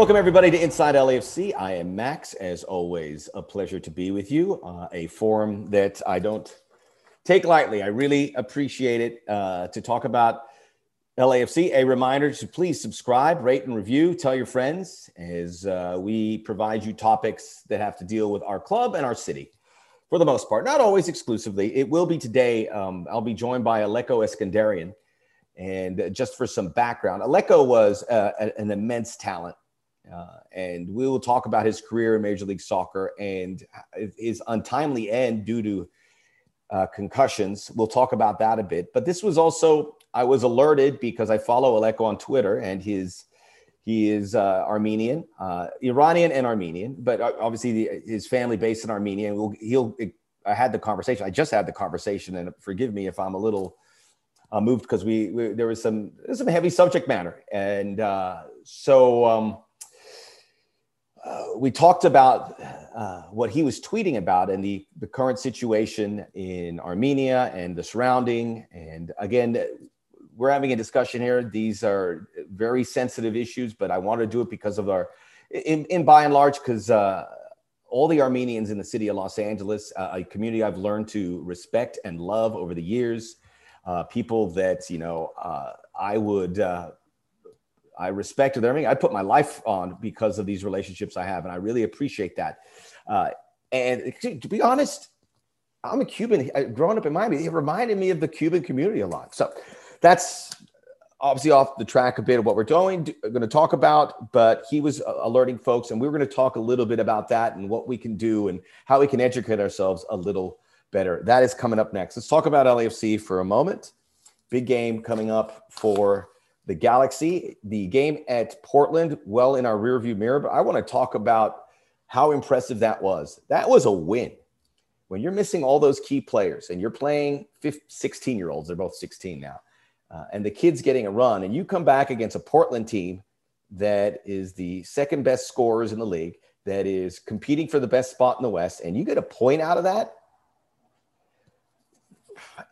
Welcome, everybody, to Inside LAFC. I am Max. As always, a pleasure to be with you. Uh, a forum that I don't take lightly. I really appreciate it uh, to talk about LAFC. A reminder to please subscribe, rate, and review. Tell your friends as uh, we provide you topics that have to deal with our club and our city for the most part, not always exclusively. It will be today. Um, I'll be joined by Aleko Eskandarian. And just for some background, Aleko was uh, an immense talent uh, and we will talk about his career in Major League Soccer and his untimely end due to uh, concussions. We'll talk about that a bit. But this was also, I was alerted because I follow Aleko on Twitter and his. He is uh, Armenian, uh, Iranian, and Armenian, but obviously the, his family based in Armenia. We'll, he'll. I had the conversation. I just had the conversation, and forgive me if I'm a little uh, moved because we, we, there was some some heavy subject matter, and uh, so um, we talked about uh, what he was tweeting about and the, the current situation in Armenia and the surrounding. And again, we're having a discussion here. These are very sensitive issues, but I want to do it because of our, in, in by and large, because uh, all the Armenians in the city of Los Angeles, uh, a community I've learned to respect and love over the years, uh, people that, you know, uh, I would I respect everything. I put my life on because of these relationships I have, and I really appreciate that. Uh, and to be honest, I'm a Cuban. Uh, growing up in Miami, it reminded me of the Cuban community a lot. So that's obviously off the track a bit of what we're doing, going to talk about. But he was uh, alerting folks, and we were going to talk a little bit about that and what we can do and how we can educate ourselves a little better. That is coming up next. Let's talk about LAFC for a moment. Big game coming up for the Galaxy, the game at Portland, well in our rearview mirror. But I want to talk about how impressive that was. That was a win. When you're missing all those key players and you're playing 15, 16 year olds, they're both 16 now, uh, and the kids getting a run, and you come back against a Portland team that is the second best scorers in the league, that is competing for the best spot in the West, and you get a point out of that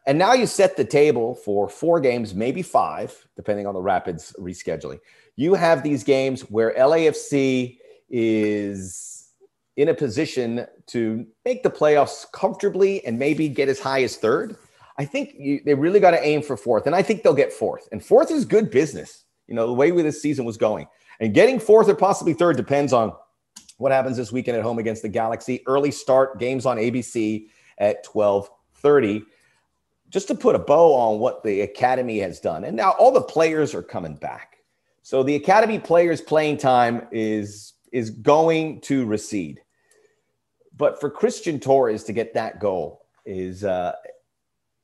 and now you set the table for four games, maybe five, depending on the Rapids rescheduling. You have these games where LAFC is in a position to make the playoffs comfortably and maybe get as high as third. I think you, they really got to aim for fourth, and I think they'll get fourth. And fourth is good business. You know the way this season was going, and getting fourth or possibly third depends on what happens this weekend at home against the Galaxy. Early start games on ABC at twelve thirty just to put a bow on what the academy has done, and now all the players are coming back. So the academy players' playing time is is going to recede. But for Christian Torres to get that goal is uh,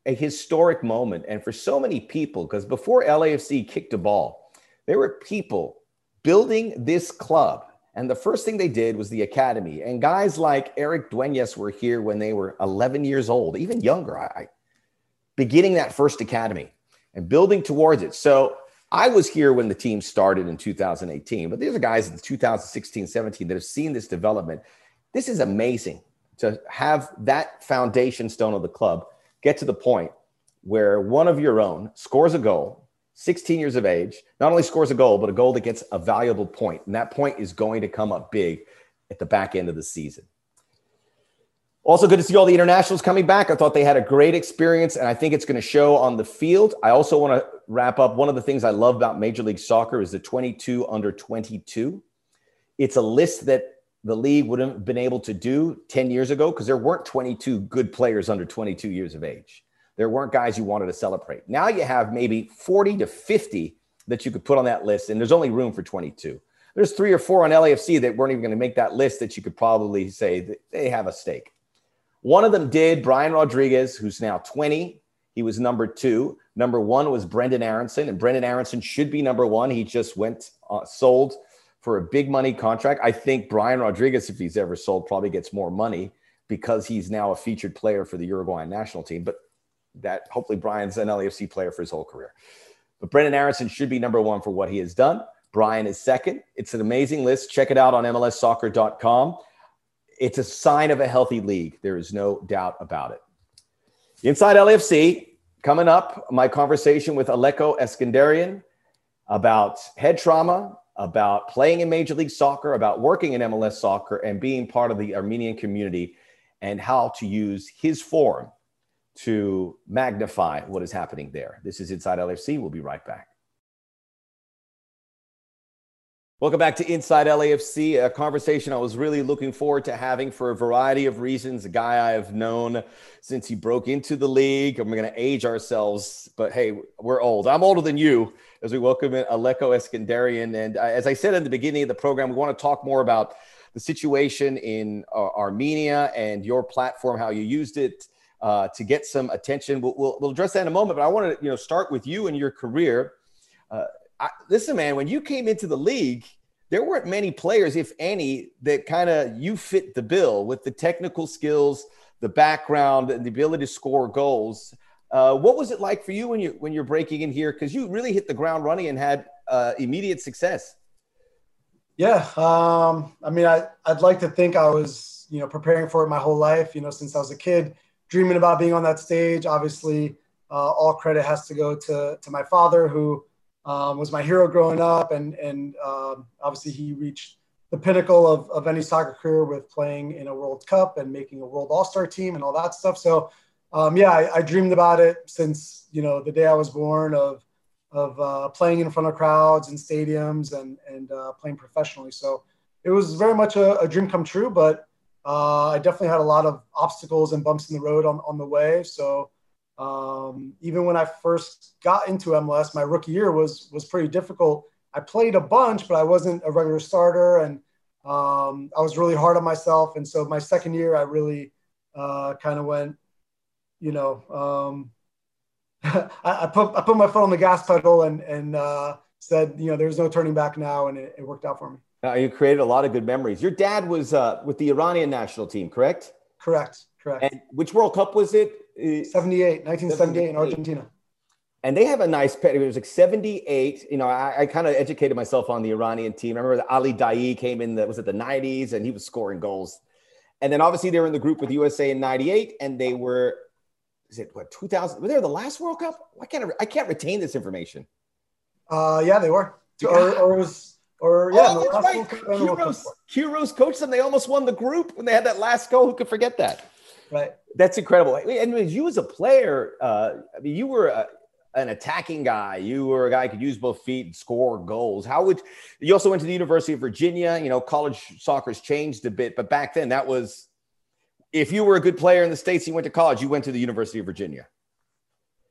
a historic moment, and for so many people, because before LAFC kicked a ball, there were people building this club. And the first thing they did was the academy. And guys like Erik Dueñas were here when they were 11 years old, even younger. I, beginning that first academy and building towards it. So I was here when the team started in 2018, but these are guys in 2016, 17 that have seen this development. This is amazing to have that foundation stone of the club get to the point where one of your own scores a goal, 16 years of age, not only scores a goal, but a goal that gets a valuable point. And that point is going to come up big at the back end of the season. Also, good to see all the internationals coming back. I thought they had a great experience, and I think it's going to show on the field. I also want to wrap up. One of the things I love about Major League Soccer is the 22 under 22. It's a list that the league wouldn't have been able to do 10 years ago because there weren't 22 good players under 22 years of age. There weren't guys you wanted to celebrate. Now you have maybe 40 to 50 that you could put on that list, and there's only room for 22. There's three or four on LAFC that weren't even going to make that list that you could probably say they have a stake. One of them did, Brian Rodriguez, who's now 20. He was number two. Number one was Brendan Aaronson, and Brendan Aaronson should be number one. He just went uh, sold for a big money contract. I think Brian Rodriguez, if he's ever sold, probably gets more money because he's now a featured player for the Uruguayan national team. But that hopefully Brian's an LAFC player for his whole career. But Brendan Aaronson should be number one for what he has done. Brian is second. It's an amazing list. Check it out on MLSsoccer.com. It's a sign of a healthy league. There is no doubt about it. Inside LAFC, coming up, my conversation with Aleko Eskandarian about head trauma about playing in Major League Soccer, about working in MLS soccer, and being part of the Armenian community, and how to use his forum to magnify what is happening there. This is Inside LAFC. We'll be right back. Welcome back to Inside LAFC, a conversation I was really looking forward to having for a variety of reasons. A guy I have known since he broke into the league. We're going to age ourselves, but hey, we're old. I'm older than you as we welcome in Aleko Eskandarian. And as I said in the beginning of the program, we want to talk more about the situation in uh, Armenia and your platform, how you used it uh, to get some attention. We'll, we'll, we'll, address that in a moment, but I want to you know start with you and your career. Uh, I, listen, man, when you came into the league, there weren't many players, if any, that kind of you fit the bill with the technical skills, the background, and the ability to score goals. Uh, what was it like for you when you when you're breaking in here? Because you really hit the ground running and had uh, immediate success. Yeah, um, I mean, I I'd like to think I was you know preparing for it my whole life. You know, since I was a kid, dreaming about being on that stage. Obviously, uh, all credit has to go to to my father who um, was my hero growing up, and and um, obviously he reached the pinnacle of, of any soccer career with playing in a World Cup and making a World All Star team and all that stuff. So, um, yeah, I, I, dreamed about it since you know the day I was born of of uh, playing in front of crowds and stadiums and and uh, playing professionally. So it was very much a, a dream come true, but uh, I definitely had a lot of obstacles and bumps in the road on, on the way. So um, even when I first got into MLS, my rookie year was was pretty difficult. I played a bunch, but I wasn't a regular starter, and um, I was really hard on myself. And so my second year, I really uh, kind of went, you know, um, I, I, put I put my foot on the gas pedal and and uh, said, you know, there's no turning back now, and it, it worked out for me. Now you created a lot of good memories. Your dad was uh, with the Iranian national team, correct? Correct. Correct. And which World Cup was it? 78, 1978 in Argentina. And they have a nice pedigree. It was like 78. You know, I, I kind of educated myself on the Iranian team. I remember that Ali Daei came in, the, was it the 90s, and he was scoring goals. And then obviously they were in the group with USA in 98, and they were, is it what, 2000? Were they the last World Cup? I can't, I can't retain this information. Uh, yeah, they were. Or, or it was, or yeah, oh, that's right. Queiroz, Queiroz coached them. They almost won the group when they had that last goal. Who could forget that? Right. That's incredible. And you as a player, uh, I mean, you were a, an attacking guy. You were a guy who could use both feet and score goals. How would you also went to the University of Virginia? You know, college soccer's changed a bit, but back then that was if you were a good player in the states, you went to college. You went to the University of Virginia.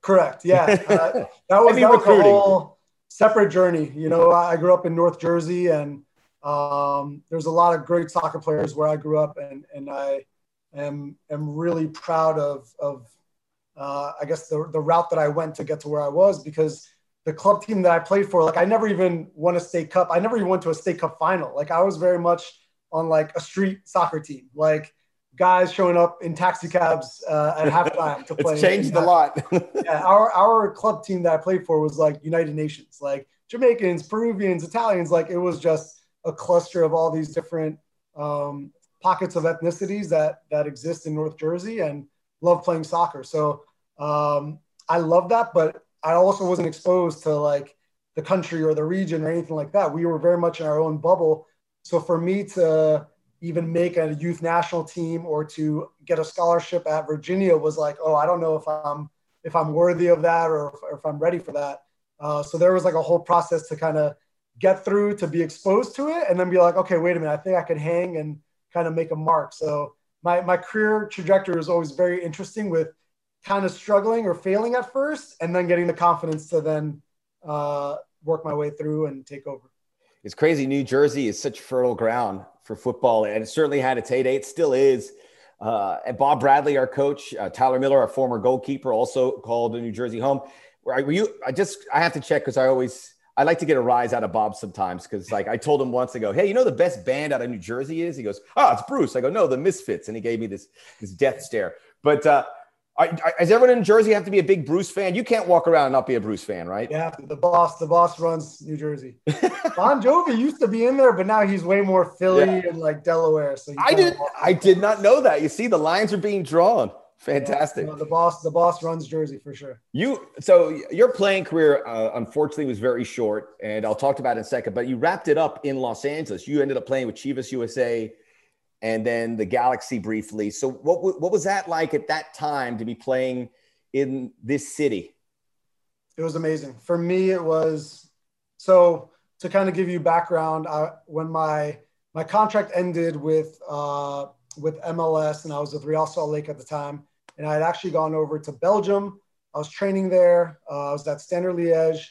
Correct. Yeah, uh, that was, that was a whole separate journey. You know, I grew up in North Jersey, and um, there's a lot of great soccer players where I grew up, and and I am am really proud of of uh, I guess the the route that I went to get to where I was because the club team that I played for, like I never even won a state cup. I never even went to a state cup final. Like I was very much on like a street soccer team, like guys showing up in taxi cabs uh, at halftime to play. It's changed a lot. yeah, our our club team that I played for was like United Nations, like Jamaicans, Peruvians, Italians. Like it was just a cluster of all these different um, pockets of ethnicities that that exist in North Jersey and love playing soccer. So um, I love that, but I also wasn't exposed to like the country or the region or anything like that. We were very much in our own bubble. So for me to even make a youth national team or to get a scholarship at Virginia was like, oh, I don't know if I'm if I'm worthy of that or if, or if I'm ready for that. Uh, so there was like a whole process to kind of get through to be exposed to it and then be like, okay, wait a minute, I think I could hang and kind of make a mark. So my, my career trajectory was always very interesting with kind of struggling or failing at first and then getting the confidence to then uh, work my way through and take over. It's crazy. New Jersey is such fertile ground for football, and it certainly had its heyday. It still is. Uh, and Bob Bradley, our coach, uh, Tyler Miller, our former goalkeeper, also called New Jersey home. Were you? I just I have to check because I always I like to get a rise out of Bob sometimes because, like, I told him once, I go, "Hey, you know the best band out of New Jersey is?" He goes, "Oh, it's Bruce." I go, "No, the Misfits," and he gave me this this death stare. But uh, I, I, does everyone in Jersey have to be a big Bruce fan? You can't walk around and not be a Bruce fan, right? Yeah, the boss, the boss runs New Jersey. bon Jovi used to be in there, but now he's way more Philly yeah. and like Delaware. So I did, I did not know that. You see, the lines are being drawn. Fantastic. Yeah, the boss, the boss runs Jersey for sure. You so your playing career, uh, unfortunately, was very short, and I'll talk about it in a second. But you wrapped it up in Los Angeles. You ended up playing with Chivas USA, and then the Galaxy briefly. So what what was that like at that time to be playing in this city? It was amazing for me. It was so to kind of give you background. I, when my my contract ended with uh, with MLS, and I was with Real Salt Lake at the time and I had actually gone over to Belgium. I was training there. Uh, I was at Standard Liège,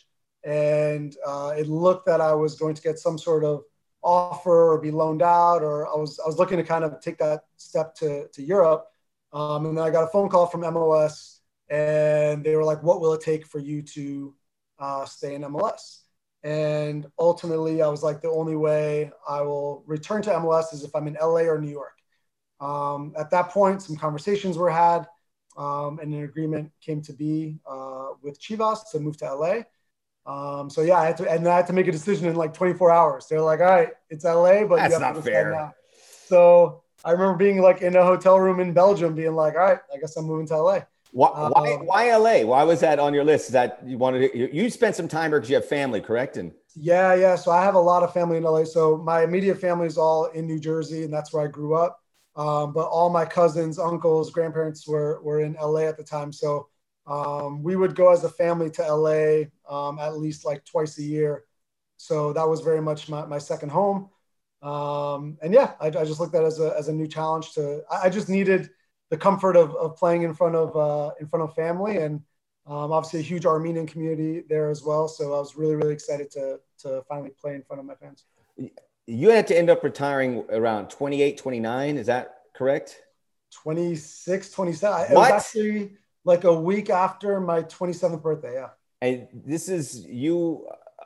and uh, it looked that I was going to get some sort of offer or be loaned out, or I was I was looking to kind of take that step to to Europe. Um, and then I got a phone call from MLS, and they were like, "What will it take for you to uh, stay in MLS?" And ultimately, I was like, "The only way I will return to MLS is if I'm in LA or New York." Um, at that point, some conversations were had, um, and an agreement came to be uh, with Chivas to move to LA. Um, so yeah, I had to, and I had to make a decision in like 24 hours. They're like, "All right, it's LA, but that's not fair." Now. So I remember being like in a hotel room in Belgium, being like, "All right, I guess I'm moving to LA." Why, why, um, why LA? Why was that on your list? Is that you wanted to, you spent some time here because you have family, correct? And yeah, yeah. So I have a lot of family in LA. So my immediate family is all in New Jersey, and that's where I grew up. Um, but all my cousins, uncles, grandparents were, were in LA at the time. So um, we would go as a family to LA um, at least like twice a year. So that was very much my, my second home. Um, and yeah, I, I, just looked at it as a, as a new challenge to, I, I just needed the comfort of, of playing in front of, uh, in front of family and um, obviously a huge Armenian community there as well. So I was really, really excited to, to finally play in front of my fans you had to end up retiring around 28, 29. Is that correct? 26, 27. It was actually like a week after my 27th birthday. Yeah. And this is you, uh,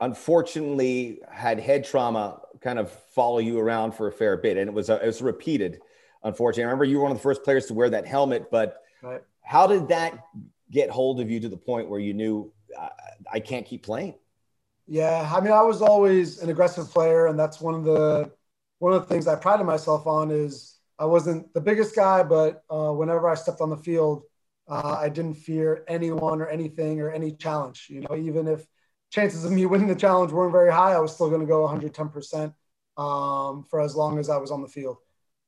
unfortunately, had head trauma kind of follow you around for a fair bit. And it was, a, it was repeated, unfortunately. I remember you were one of the first players to wear that helmet, but right. how did that get hold of you to the point where you knew I, I can't keep playing? Yeah, I mean, I was always an aggressive player, and that's one of the one of the things I prided myself on is I wasn't the biggest guy, but uh, whenever I stepped on the field, uh, I didn't fear anyone or anything or any challenge. You know, even if chances of me winning the challenge weren't very high, I was still going to go 110% um, for as long as I was on the field.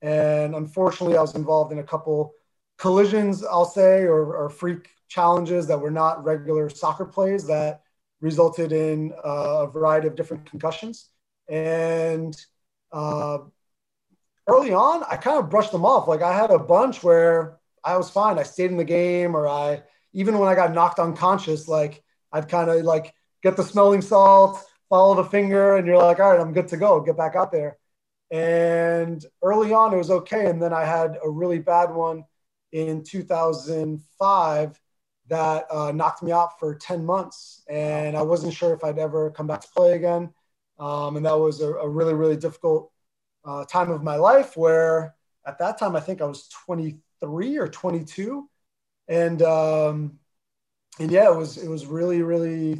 And unfortunately, I was involved in a couple collisions, I'll say, or, or freak challenges that were not regular soccer plays that resulted in uh, a variety of different concussions. And uh, early on, I kind of brushed them off. Like I had a bunch where I was fine. I stayed in the game, or I even when I got knocked unconscious, like I'd kind of like get the smelling salt, follow the finger, and you're like, all right, I'm good to go. Get back out there. And early on, it was okay. And then I had a really bad one in 2005 that uh, knocked me out for 10 months. And I wasn't sure if I'd ever come back to play again. Um, and that was a, a really, really difficult uh, time of my life where at that time, I think I was 23 or 22. And, um, and yeah, it was, it was really, really,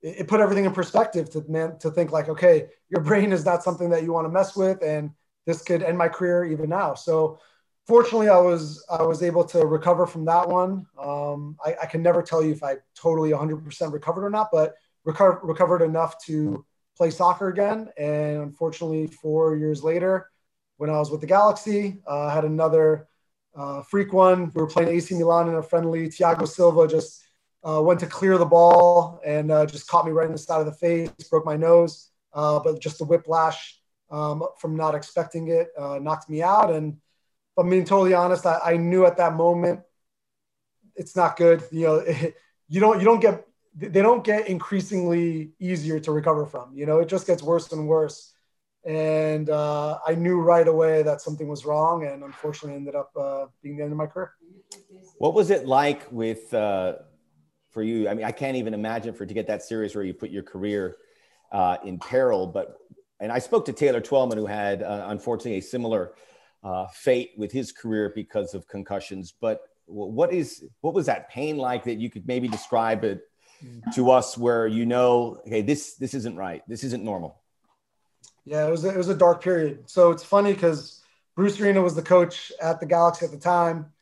it, it put everything in perspective to man, to think like, okay, your brain is not something that you want to mess with. And this could end my career even now. So fortunately, I was I was able to recover from that one. Um, I, I, can never tell you if I totally 100% recovered or not, but recover, recovered enough to play soccer again. And unfortunately, four years later, when I was with the Galaxy, uh, I had another uh, freak one. We were playing AC Milan in a friendly. Thiago Silva just uh, went to clear the ball and uh, just caught me right in the side of the face, broke my nose. Uh, but just the whiplash um, from not expecting it uh, knocked me out and I'm being totally honest, I, I knew at that moment it's not good. You know, it, you don't you don't get they don't get increasingly easier to recover from. You know, it just gets worse and worse. And uh, I knew right away that something was wrong, and unfortunately, ended up uh, being the end of my career. What was it like with uh, for you? I mean, I can't even imagine for to get that serious where you put your career uh, in peril. But and I spoke to Taylor Twellman, who had uh, unfortunately a similar uh, fate with his career because of concussions. But what is what was that pain like that you could maybe describe it to us, where you know, okay, this this isn't right, this isn't normal. Yeah, it was a, it was a dark period. So it's funny because Bruce Arena was the coach at the Galaxy at the time,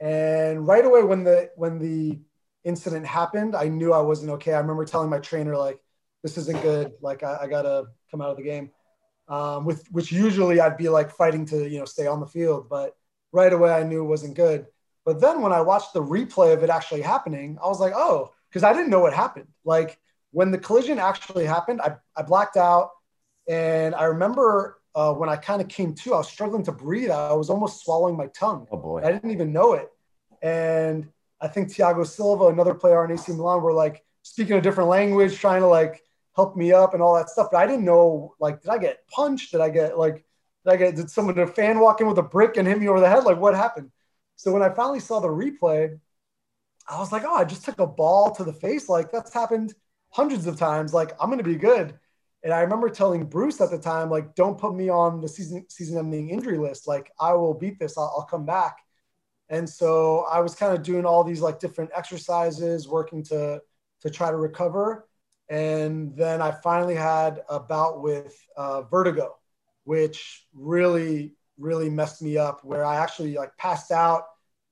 And right away when the when the incident happened, I knew I wasn't okay. I remember telling my trainer like, "This isn't good. Like I, I gotta come out of the game." Um, with which usually I'd be like fighting to you know stay on the field, but right away I knew it wasn't good. But then when I watched the replay of it actually happening, I was like, "Oh," because I didn't know what happened. Like when the collision actually happened, I, I blacked out, and I remember uh, when I kind of came to, I was struggling to breathe. I was almost swallowing my tongue. Oh boy! I didn't even know it. And I think Thiago Silva, another player on AC Milan, were like speaking a different language, trying to like help me up and all that stuff. But I didn't know like, did I get punched? Did I get like, did I get did someone a fan walk in with a brick and hit me over the head? Like what happened? So when I finally saw the replay, I was like, oh, I just took a ball to the face. Like that's happened hundreds of times. Like I'm gonna be good. And I remember telling Bruce at the time, like, don't put me on the season season ending injury list. Like, I will beat this. I'll, I'll come back. And so I was kind of doing all these like different exercises, working to to try to recover. And then I finally had a bout with uh, vertigo, which really really messed me up. Where I actually like passed out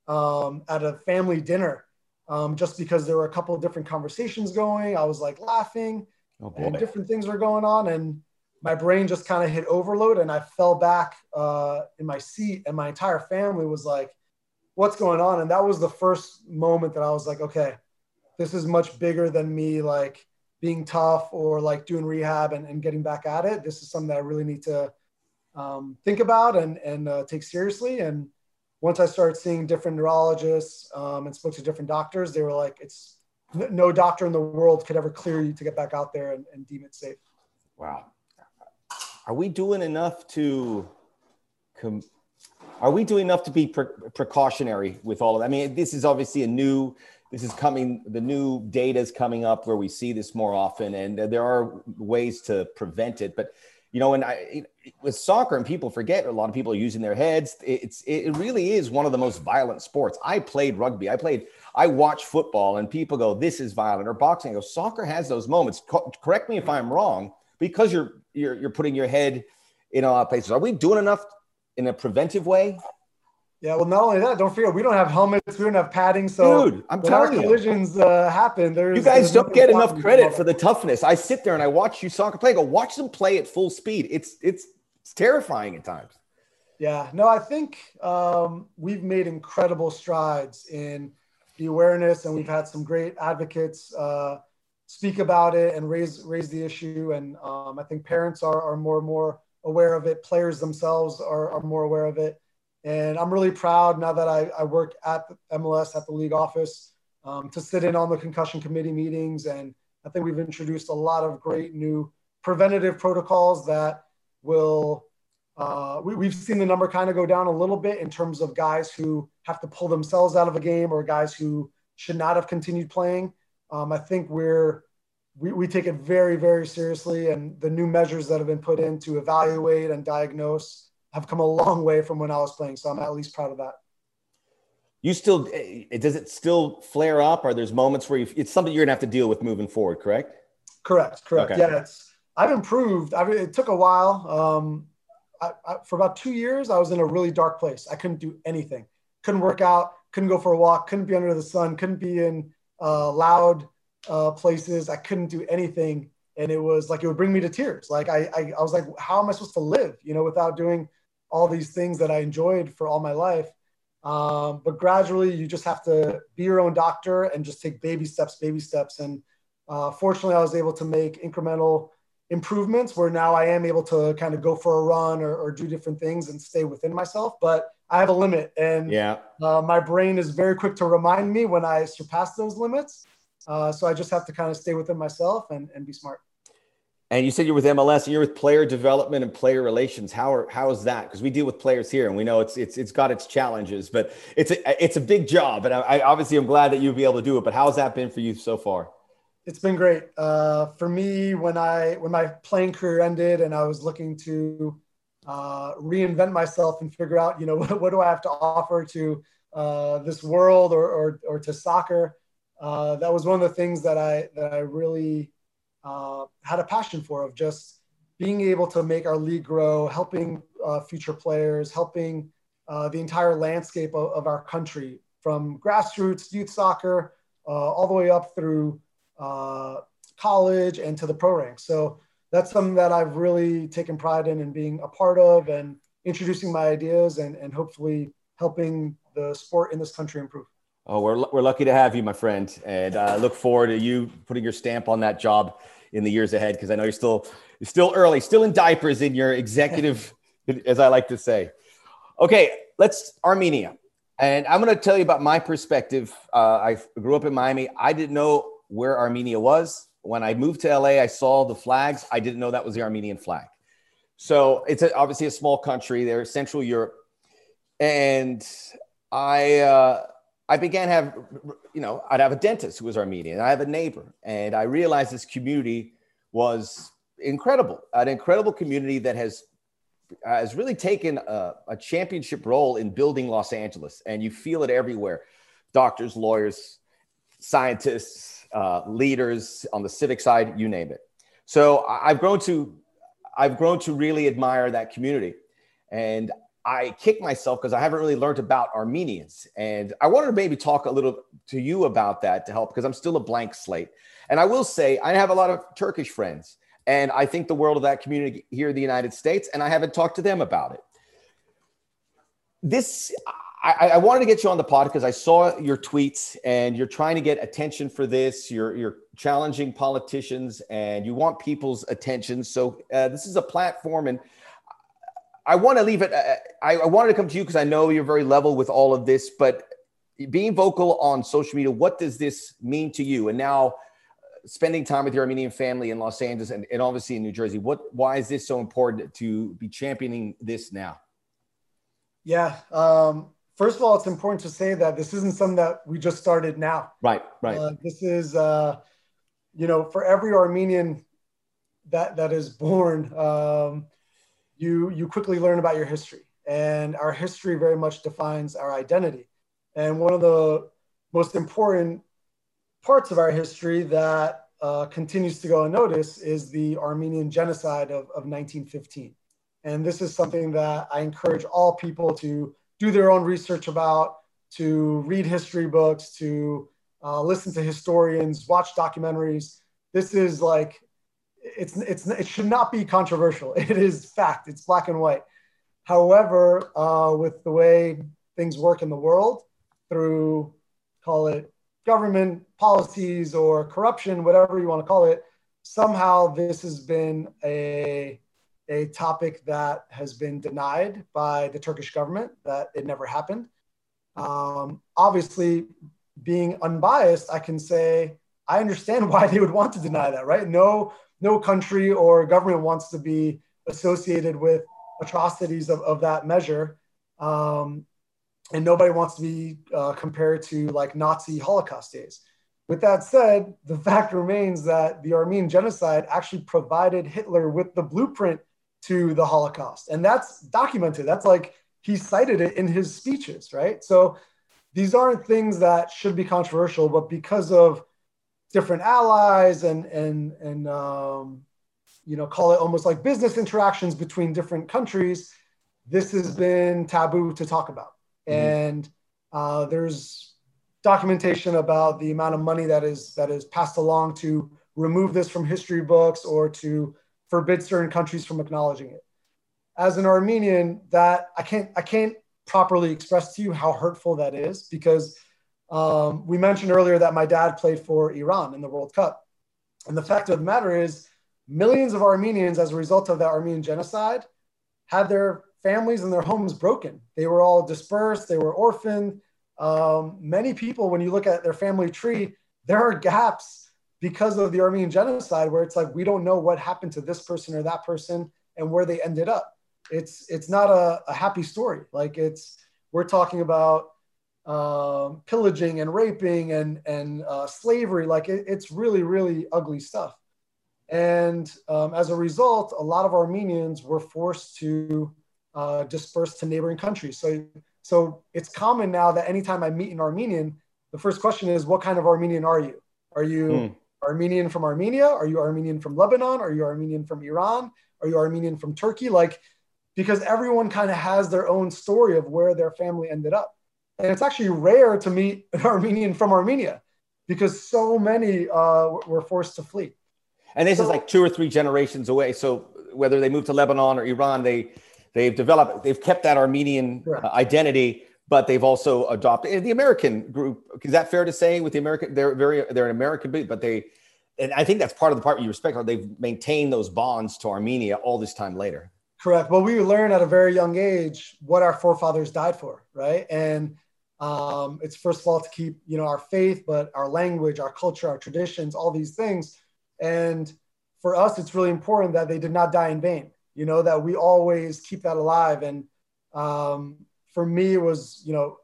um, at a family dinner um, just because there were a couple of different conversations going. I was like laughing oh, and different things were going on. And my brain just kind of hit overload and I fell back uh, in my seat and my entire family was like, what's going on? And that was the first moment that I was like, okay, this is much bigger than me like being tough or like doing rehab and, and getting back at it. This is something that I really need to um, think about and, and uh, take seriously. And once I started seeing different neurologists um, and spoke to different doctors, they were like, it's no doctor in the world could ever clear you to get back out there and, and deem it safe. Wow. Are we doing enough to, com- are we doing enough to be pre- precautionary with all of that? I mean, this is obviously a new, this is coming, the new data is coming up where we see this more often and there are ways to prevent it, but you know, and I with soccer and people forget a lot of people are using their heads. It's it really is one of the most violent sports. I played rugby. I played. I watch football, and people go, "This is violent," or boxing. I go, "Soccer has those moments." Co- correct me if I'm wrong, because you're you're you're putting your head in a lot of places. Are we doing enough in a preventive way? Yeah, well, not only that, don't forget we don't have helmets, we don't have padding. So, dude, I'm telling you, collisions uh, happen. There's you guys don't get enough credit for the toughness. I sit there and I watch you soccer play. I go watch them play at full speed. It's it's it's terrifying at times. Yeah, no, I think um, we've made incredible strides in the awareness, and we've had some great advocates uh, speak about it and raise raise the issue. And um, I think parents are are more and more aware of it. Players themselves are, are more aware of it. And I'm really proud now that I, I work at MLS at the league office um, to sit in on the concussion committee meetings. And I think we've introduced a lot of great new preventative protocols that will. Uh, we, we've seen the number kind of go down a little bit in terms of guys who have to pull themselves out of a game or guys who should not have continued playing. Um, I think we're we, we take it very very seriously, and the new measures that have been put in to evaluate and diagnose have come a long way from when I was playing. So I'm at least proud of that. You still, eh, does it still flare up? Or there's moments where you, it's something you're gonna have to deal with moving forward, correct? Correct, correct. Okay. Yeah, it's, I've improved. I it took a while. Um, I, I, for about two years, I was in a really dark place. I couldn't do anything. Couldn't work out. Couldn't go for a walk. Couldn't be under the sun. Couldn't be in uh, loud uh, places. I couldn't do anything, and it was like it would bring me to tears. Like I, I, I was like, how am I supposed to live? You know, without doing all these things that I enjoyed for all my life. Um, but gradually, you just have to be your own doctor and just take baby steps, baby steps. And uh, fortunately, I was able to make incremental improvements where now I am able to kind of go for a run or, or do different things and stay within myself. But I have a limit, and yeah, uh, my brain is very quick to remind me when I surpass those limits. Uh, so I just have to kind of stay within myself and, and be smart. And you said you're with MLS and you're with player development and player relations. How are, how is that? Because we deal with players here, and we know it's it's it's got its challenges, but it's a it's a big job. And I, I obviously I'm glad that you'll be able to do it. But how's that been for you so far? It's been great uh, for me when I when my playing career ended and I was looking to uh, reinvent myself and figure out you know what, what do I have to offer to uh, this world or, or or to soccer. Uh, that was one of the things that I that I really uh, had a passion for of just being able to make our league grow, helping uh, future players, helping uh, the entire landscape of, of, our country from grassroots youth soccer uh, all the way up through uh, college and to the pro ranks. So that's something that I've really taken pride in and being a part of and introducing my ideas and, and hopefully helping the sport in this country improve. Oh, we're, we're lucky to have you, my friend. And I uh, look forward to you putting your stamp on that job in the years ahead because I know you're still you're still early, still in diapers in your executive, as I like to say. Okay, let's Armenia. And I'm going to tell you about my perspective. Uh, I grew up in Miami. I didn't know where Armenia was. When I moved to LA, I saw the flags. I didn't know that was the Armenian flag. So it's a, obviously a small country. They're Central Europe, and I uh, I began have you know I'd have a dentist who was Armenian. I have a neighbor, and I realized this community was incredible, an incredible community that has has really taken a, a championship role in building Los Angeles, and you feel it everywhere. Doctors, lawyers, scientists, uh, leaders on the civic side, you name it. So I've grown to I've grown to really admire that community, and I kick myself because I haven't really learned about Armenians, and I wanted to maybe talk a little to you about that to help because I'm still a blank slate. And I will say I have a lot of Turkish friends, and I think the world of that community here in the United States, and I haven't talked to them about it. This, I, I wanted to get you on the pod because I saw your tweets and you're trying to get attention for this. You're, you're challenging politicians and you want people's attention. So uh, this is a platform and I want to leave it. Uh, I, I wanted to come to you because I know you're very level with all of this, but being vocal on social media, what does this mean to you? And now spending time with your Armenian family in Los Angeles and, and obviously in New Jersey. What why is this so important to be championing this now? Yeah. Um, first of all, it's important to say that this isn't something that we just started now. Right, right. Uh, this is uh, you know, for every Armenian that that is born, um, you you quickly learn about your history. And our history very much defines our identity. And one of the most important parts of our history that uh, continues to go unnoticed is the Armenian genocide of, of 1915. And this is something that I encourage all people to do their own research about, to read history books, to uh, listen to historians, watch documentaries. This is like, it's, it's, it should not be controversial. It is fact, it's black and white. However, uh, with the way things work in the world through, call it government policies or corruption, whatever you want to call it, somehow this has been a, a topic that has been denied by the Turkish government, that it never happened. Um, obviously, being unbiased, I can say I understand why they would want to deny that, right? No, no country or government wants to be associated with atrocities of, of that measure. Um, and nobody wants to be uh, compared to like Nazi Holocaust days. With that said, the fact remains that the Armenian genocide actually provided Hitler with the blueprint to the Holocaust. And that's documented. That's like he cited it in his speeches, right? So these aren't things that should be controversial, but because of different allies and and and um, you know call it almost like business interactions between different countries, this has been taboo to talk about. Mm-hmm. And uh, there's documentation about the amount of money that is that is passed along to remove this from history books or to forbid certain countries from acknowledging it. As an Armenian, that I can't I can't properly express to you how hurtful that is because um, we mentioned earlier that my dad played for Iran in the World Cup, and the fact of the matter is, millions of Armenians, as a result of that Armenian genocide, had their families and their homes broken. They were all dispersed, they were orphaned. Um, many people, when you look at their family tree, there are gaps because of the Armenian genocide where it's like we don't know what happened to this person or that person and where they ended up. It's it's not a, a happy story. Like it's we're talking about um, pillaging and raping and and uh, slavery. Like it, it's really really ugly stuff. And um, as a result, a lot of Armenians were forced to uh, dispersed to neighboring countries. So, so it's common now that anytime I meet an Armenian, the first question is, what kind of Armenian are you? Are you mm. Armenian from Armenia? Are you Armenian from Lebanon? Are you Armenian from Iran? Are you Armenian from Turkey? Like, because everyone kind of has their own story of where their family ended up. And it's actually rare to meet an Armenian from Armenia because so many uh, were forced to flee. And this so, is like two or three generations away. So whether they move to Lebanon or Iran, they they've developed, they've kept that Armenian uh, identity, but they've also adopted the American group. Is that fair to say? With the American, they're very they're an American, group, but they, and I think that's part of the part you respect. They've maintained those bonds to Armenia all this time later. Correct. Well, we learn at a very young age what our forefathers died for, right? And um, it's first of all to keep you know our faith, but our language, our culture, our traditions, all these things. And for us, it's really important that they did not die in vain. You know that we always keep that alive. And um, for me, it was you know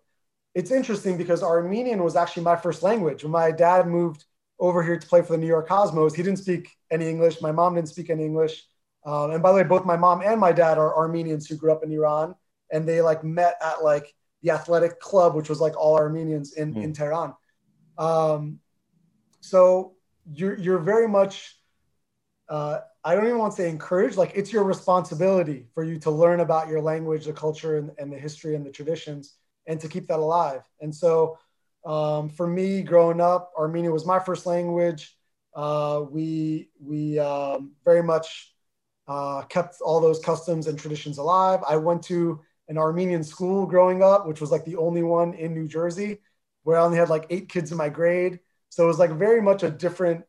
it's interesting because Armenian was actually my first language. When my dad moved over here to play for the New York Cosmos, he didn't speak any English. My mom didn't speak any English. Um, and by the way, both my mom and my dad are Armenians who grew up in Iran, and they like met at like the athletic club, which was like all Armenians in mm. in Tehran. Um, so you're you're very much uh, I don't even want to say encouraged, like it's your responsibility for you to learn about your language, the culture, and, and the history and the traditions, and to keep that alive. And so, um, for me, growing up, Armenian was my first language. Uh, we we um, very much uh, kept all those customs and traditions alive. I went to an Armenian school growing up, which was like the only one in New Jersey, where I only had like eight kids in my grade. So it was like very much a different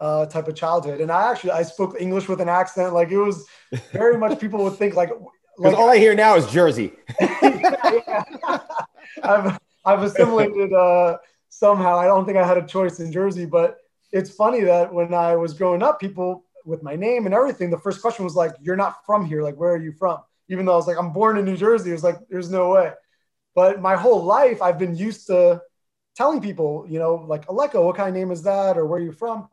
uh, type of childhood. And I actually I spoke English with an accent. Like it was very much people would think like like all I hear now is Jersey. yeah, yeah. I've I've assimilated uh, somehow. I don't think I had a choice in Jersey, but it's funny that when I was growing up, people with my name and everything, the first question was like, "You're not from here. Like, where are you from?" Even though I was like, "I'm born in New Jersey," it was like, "There's no way." But my whole life, I've been used to telling people, you know, like Aleko, what kind of name is that, or where are you from,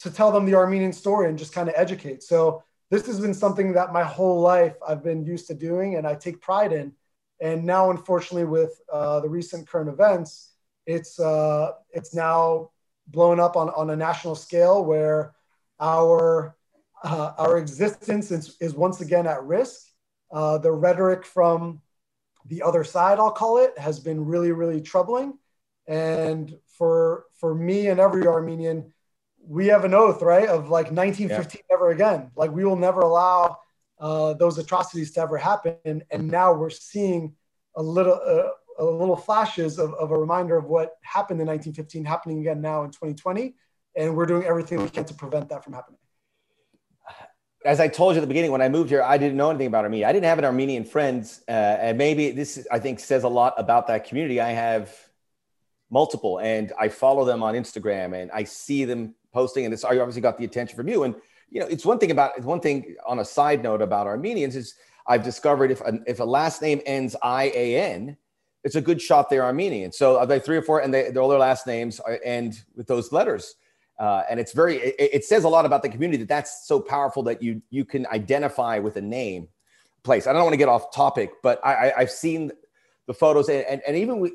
to tell them the Armenian story and just kind of educate. So this has been something that my whole life I've been used to doing, and I take pride in. And now, unfortunately, with uh, the recent current events, it's uh, it's now blown up on, on a national scale where our uh, our existence is, is once again at risk. Uh, the rhetoric from the other side, I'll call it, has been really, really troubling. And for for me and every Armenian, we have an oath, right, of like 1915 yeah. never again. Like we will never allow uh, those atrocities to ever happen. And now we're seeing a little uh, a little flashes of, of a reminder of what happened in 1915 happening again now in 2020 and we're doing everything we can to prevent that from happening. As I told you at the beginning, when I moved here, I didn't know anything about Armenia. I didn't have an Armenian friends, uh, and maybe this I think says a lot about that community. I have multiple, and I follow them on Instagram, and I see them posting, and it's I obviously got the attention from you. And you know, it's one thing about one thing on a side note about Armenians is I've discovered if if a last name ends I A N, it's a good shot they're Armenian. So are they three or four, and they, all their last names end with those letters. Uh, and it's very it, it, says a lot about the community that that's so powerful that you you can identify with a name place. I don't want to get off topic but i, I have seen the photos and, and, and even with,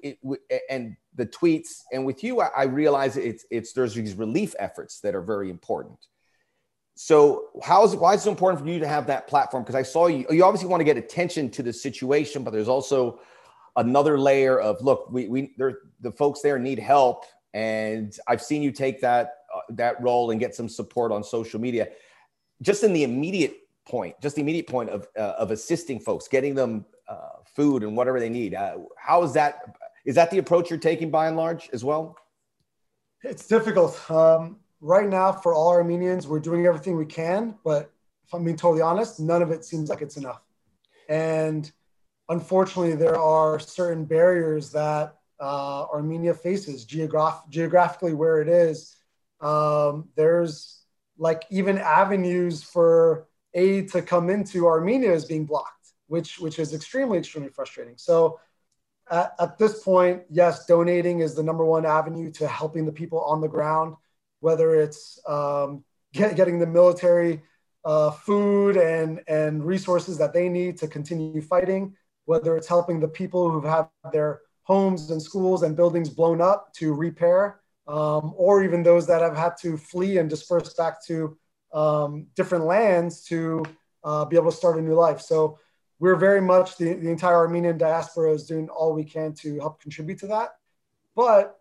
and the tweets and with you I, I realize it's it's there's these relief efforts that are very important. So how is why is it so important for you to have that platform? Because i saw you you obviously want to get attention to the situation but there's also another layer of look we we there the folks there need help and i've seen you take that that role and get some support on social media. Just in the immediate point just the immediate point of uh, of assisting folks getting them uh, food and whatever they need. Uh, how is that is that the approach you're taking by and large as well? It's difficult. Um, right now for all armenians we're doing everything we can but if i'm being totally honest none of it seems like it's enough. And unfortunately there are certain barriers that uh, armenia faces geograph- geographically where it is um, there's like even avenues for aid to come into Armenia is being blocked, which which is extremely extremely frustrating. So at, at this point, yes, donating is the number one avenue to helping the people on the ground, whether it's um, get, getting the military uh, food and and resources that they need to continue fighting, whether it's helping the people who've had their homes and schools and buildings blown up to repair um, or even those that have had to flee and disperse back to um, different lands to uh, be able to start a new life. So we're very much the, the entire Armenian diaspora is doing all we can to help contribute to that. But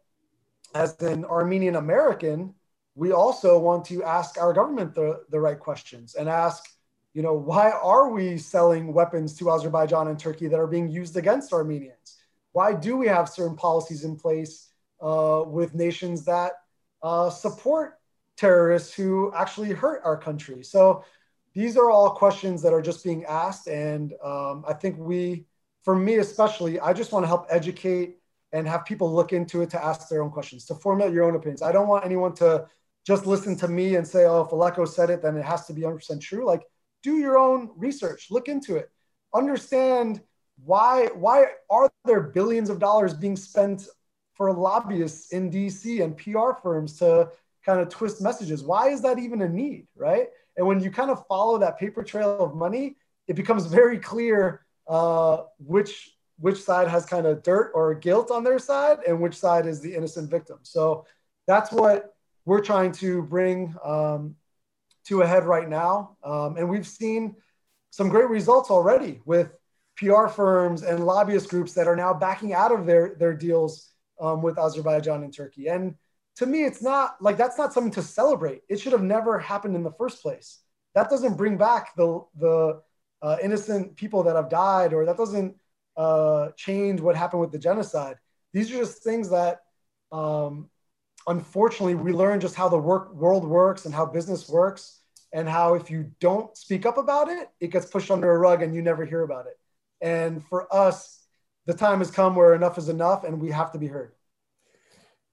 as an Armenian American, we also want to ask our government the, the right questions and ask, you know, why are we selling weapons to Azerbaijan and Turkey that are being used against Armenians? Why do we have certain policies in place uh, with nations that uh, support terrorists who actually hurt our country? So these are all questions that are just being asked. And um, I think we, for me especially, I just want to help educate and have people look into it to ask their own questions, to formulate your own opinions. I don't want anyone to just listen to me and say, oh, if Aleko said it, then it has to be 100% true. Like, do your own research, look into it, understand why why are there billions of dollars being spent for lobbyists in DC and PR firms to kind of twist messages? Why is that even a need, right? And when you kind of follow that paper trail of money, it becomes very clear uh, which which side has kind of dirt or guilt on their side and which side is the innocent victim. So that's what we're trying to bring um, to a head right now. Um, and we've seen some great results already with PR firms and lobbyist groups that are now backing out of their, their deals um, with Azerbaijan and Turkey. And to me, it's not like that's not something to celebrate. It should have never happened in the first place. That doesn't bring back the the uh, innocent people that have died, or that doesn't uh, change what happened with the genocide. These are just things that, um, unfortunately, we learn just how the work world works and how business works, and how if you don't speak up about it, it gets pushed under a rug and you never hear about it. And for us, the time has come where enough is enough, and we have to be heard.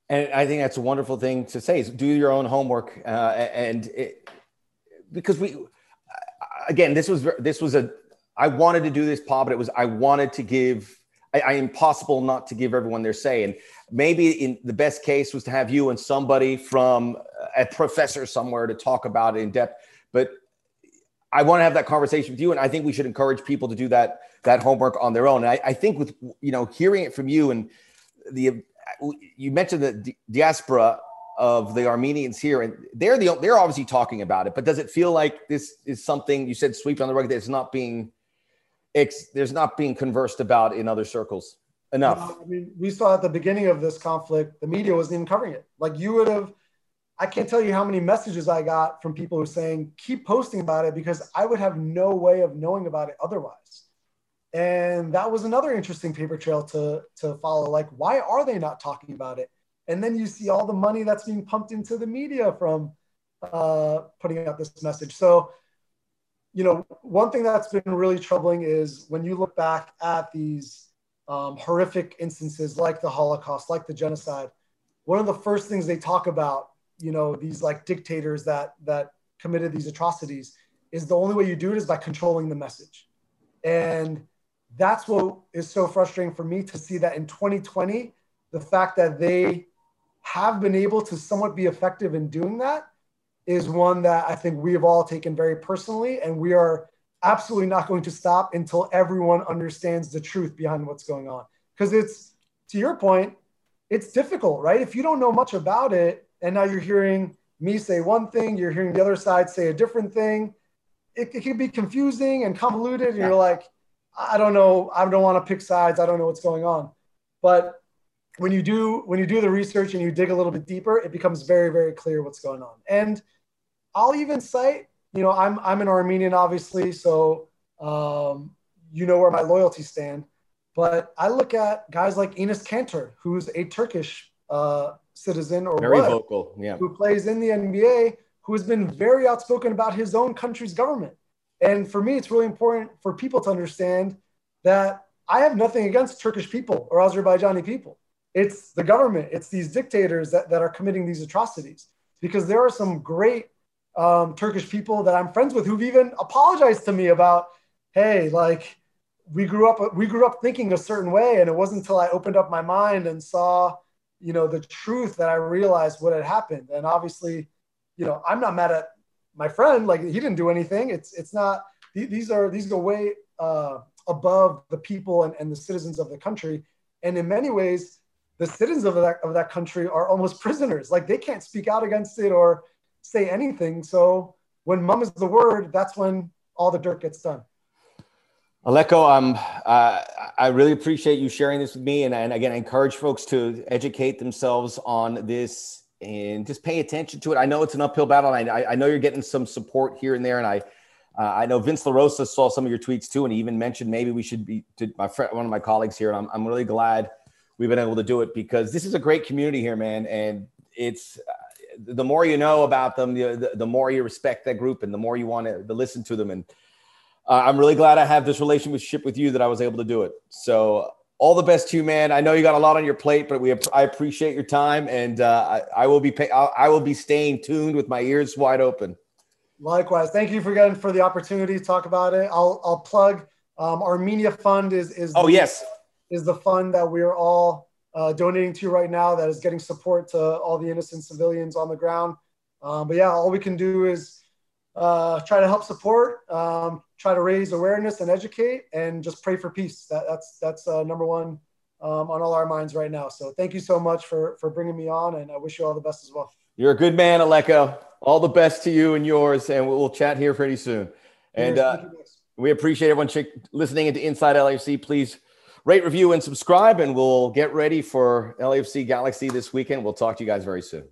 And I think that's a wonderful thing to say is do your own homework. Uh, and it, because we, again, this was, this was a, I wanted to do this, Paul, but it was, I wanted to give, I, I impossible not to give everyone their say. And maybe in the best case was to have you and somebody from a professor somewhere to talk about it in depth. But I want to have that conversation with you, and I think we should encourage people to do that that homework on their own. And I, I think with you know hearing it from you and the you mentioned the diaspora of the Armenians here, and they're the they're obviously talking about it. But does it feel like this is something you said sweep on the rug that's not being it's there's not being conversed about in other circles enough? I mean, we saw at the beginning of this conflict, the media wasn't even covering it. Like you would have. I can't tell you how many messages I got from people who saying, keep posting about it because I would have no way of knowing about it otherwise. And that was another interesting paper trail to, to follow. Like, why are they not talking about it? And then you see all the money that's being pumped into the media from uh, putting out this message. So, you know, one thing that's been really troubling is when you look back at these um, horrific instances like the Holocaust, like the genocide, one of the first things they talk about, you know, these like dictators that that committed these atrocities, is the only way you do it is by controlling the message. And that's what is so frustrating for me to see that in 2020, the fact that they have been able to somewhat be effective in doing that is one that I think we have all taken very personally. And we are absolutely not going to stop until everyone understands the truth behind what's going on. Because it's, to your point, it's difficult, right? If you don't know much about it, and now you're hearing me say one thing, you're hearing the other side say a different thing, it, it can be confusing and convoluted. And you're like, I don't know. I don't want to pick sides. I don't know what's going on. But when you do when you do the research and you dig a little bit deeper, it becomes very very clear what's going on. And I'll even cite, you know, I'm I'm an Armenian, obviously, so um, you know where my loyalties stand. But I look at guys like Enes Kanter, who's a Turkish uh, citizen or very vocal, yeah, who plays in the NBA, who has been very outspoken about his own country's government. And for me, it's really important for people to understand that I have nothing against Turkish people or Azerbaijani people. It's the government, it's these dictators that, that are committing these atrocities. Because there are some great um, Turkish people that I'm friends with who've even apologized to me about, hey, like we grew up we grew up thinking a certain way, and it wasn't until I opened up my mind and saw, you know, the truth that I realized what had happened. And obviously, you know, I'm not mad at my friend, like he didn't do anything. It's it's not these are these go way uh, above the people and, and the citizens of the country. And in many ways, the citizens of that of that country are almost prisoners. Like they can't speak out against it or say anything. So when mum is the word, that's when all the dirt gets done. Aleko, I'm, uh, I really appreciate you sharing this with me. And, and again, I encourage folks to educate themselves on this and just pay attention to it. I know it's an uphill battle. And I, I know you're getting some support here and there. And I, uh, I know Vince LaRosa saw some of your tweets too. And he even mentioned maybe we should be to my friend, one of my colleagues here. And I'm, I'm really glad we've been able to do it because this is a great community here, man. And it's, uh, the more you know about them, the, the, the, more you respect that group and the more you want to, to listen to them. And, uh, I'm really glad I have this relationship with you that I was able to do it. So all the best to you, man. I know you got a lot on your plate, but we I appreciate your time, and uh, I, I, will be pay, I will be staying tuned with my ears wide open. Likewise, thank you for getting for the opportunity to talk about it. I'll I'll plug um, Armenia Fund is is oh the, yes is the fund that we're all uh, donating to right now that is getting support to all the innocent civilians on the ground. Um, but yeah, all we can do is uh, try to help support, um, try to raise awareness and educate, and just pray for peace. That, that's that's uh, number one um, on all our minds right now. So thank you so much for for bringing me on, and I wish you all the best as well. You're a good man, Aleko. All the best to you and yours, and we'll, we'll chat here pretty soon. And uh, we appreciate everyone listening into Inside LAFC. Please rate, review, and subscribe, and we'll get ready for LAFC Galaxy this weekend. We'll talk to you guys very soon.